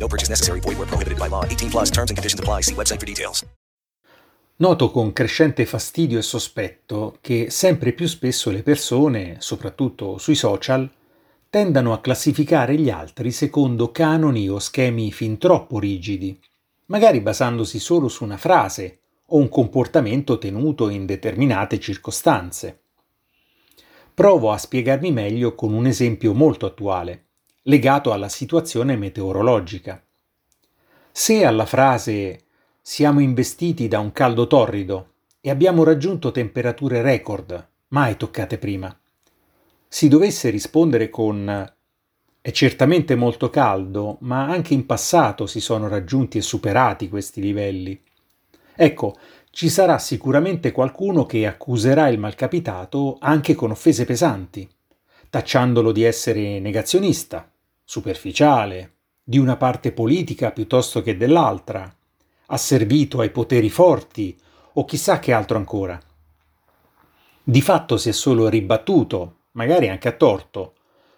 No purchase necessary. Void where prohibited by law. 18 plus terms and conditions apply. See website for details. Noto con crescente fastidio e sospetto che sempre più spesso le persone, soprattutto sui social, tendano a classificare gli altri secondo canoni o schemi fin troppo rigidi, magari basandosi solo su una frase o un comportamento tenuto in determinate circostanze. Provo a spiegarmi meglio con un esempio molto attuale legato alla situazione meteorologica. Se alla frase siamo investiti da un caldo torrido e abbiamo raggiunto temperature record mai toccate prima, si dovesse rispondere con è certamente molto caldo, ma anche in passato si sono raggiunti e superati questi livelli. Ecco, ci sarà sicuramente qualcuno che accuserà il malcapitato anche con offese pesanti, tacciandolo di essere negazionista, superficiale, di una parte politica piuttosto che dell'altra, asservito ai poteri forti o chissà che altro ancora. Di fatto si è solo ribattuto, magari anche a torto,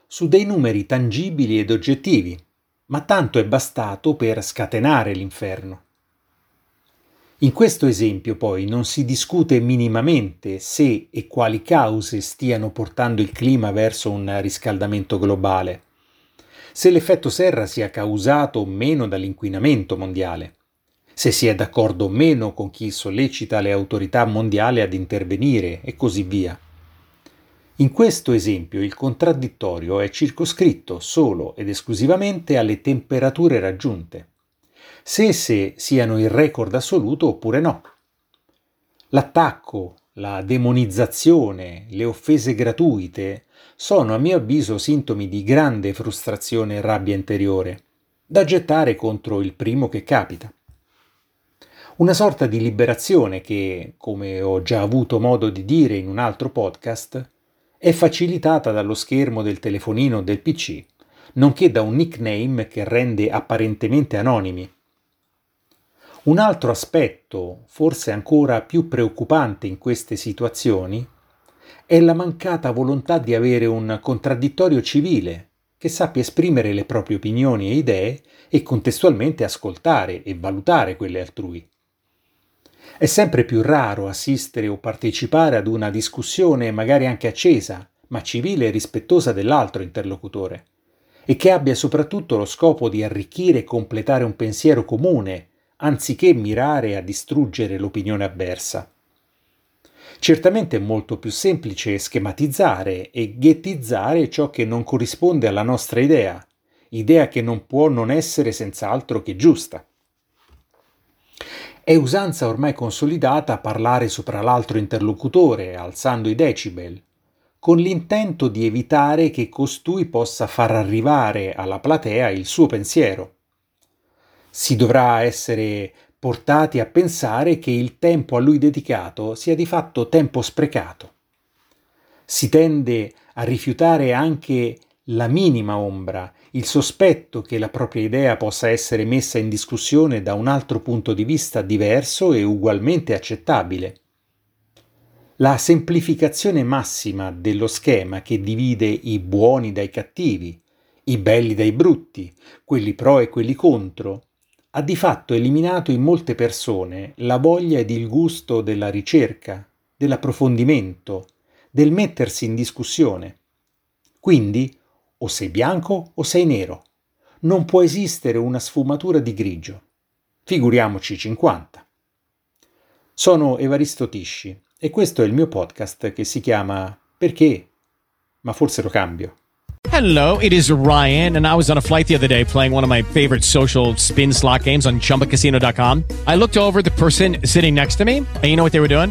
su dei numeri tangibili ed oggettivi, ma tanto è bastato per scatenare l'inferno. In questo esempio poi non si discute minimamente se e quali cause stiano portando il clima verso un riscaldamento globale se l'effetto serra sia causato o meno dall'inquinamento mondiale, se si è d'accordo o meno con chi sollecita le autorità mondiali ad intervenire e così via. In questo esempio il contraddittorio è circoscritto solo ed esclusivamente alle temperature raggiunte, se esse siano il record assoluto oppure no. L'attacco, la demonizzazione, le offese gratuite sono a mio avviso sintomi di grande frustrazione e rabbia interiore, da gettare contro il primo che capita. Una sorta di liberazione che, come ho già avuto modo di dire in un altro podcast, è facilitata dallo schermo del telefonino o del PC, nonché da un nickname che rende apparentemente anonimi. Un altro aspetto, forse ancora più preoccupante in queste situazioni, è la mancata volontà di avere un contraddittorio civile che sappia esprimere le proprie opinioni e idee e contestualmente ascoltare e valutare quelle altrui. È sempre più raro assistere o partecipare ad una discussione magari anche accesa, ma civile e rispettosa dell'altro interlocutore, e che abbia soprattutto lo scopo di arricchire e completare un pensiero comune, anziché mirare a distruggere l'opinione avversa. Certamente è molto più semplice schematizzare e ghettizzare ciò che non corrisponde alla nostra idea, idea che non può non essere senz'altro che giusta. È usanza ormai consolidata parlare sopra l'altro interlocutore, alzando i decibel, con l'intento di evitare che costui possa far arrivare alla platea il suo pensiero. Si dovrà essere portati a pensare che il tempo a lui dedicato sia di fatto tempo sprecato. Si tende a rifiutare anche la minima ombra, il sospetto che la propria idea possa essere messa in discussione da un altro punto di vista diverso e ugualmente accettabile. La semplificazione massima dello schema che divide i buoni dai cattivi, i belli dai brutti, quelli pro e quelli contro, ha di fatto eliminato in molte persone la voglia ed il gusto della ricerca, dell'approfondimento, del mettersi in discussione. Quindi o sei bianco o sei nero. Non può esistere una sfumatura di grigio. Figuriamoci 50. Sono Evaristo Tisci e questo è il mio podcast che si chiama Perché? Ma forse lo cambio. Hello, it is Ryan, and I was on a flight the other day playing one of my favorite social spin slot games on chumbacasino.com. I looked over the person sitting next to me, and you know what they were doing?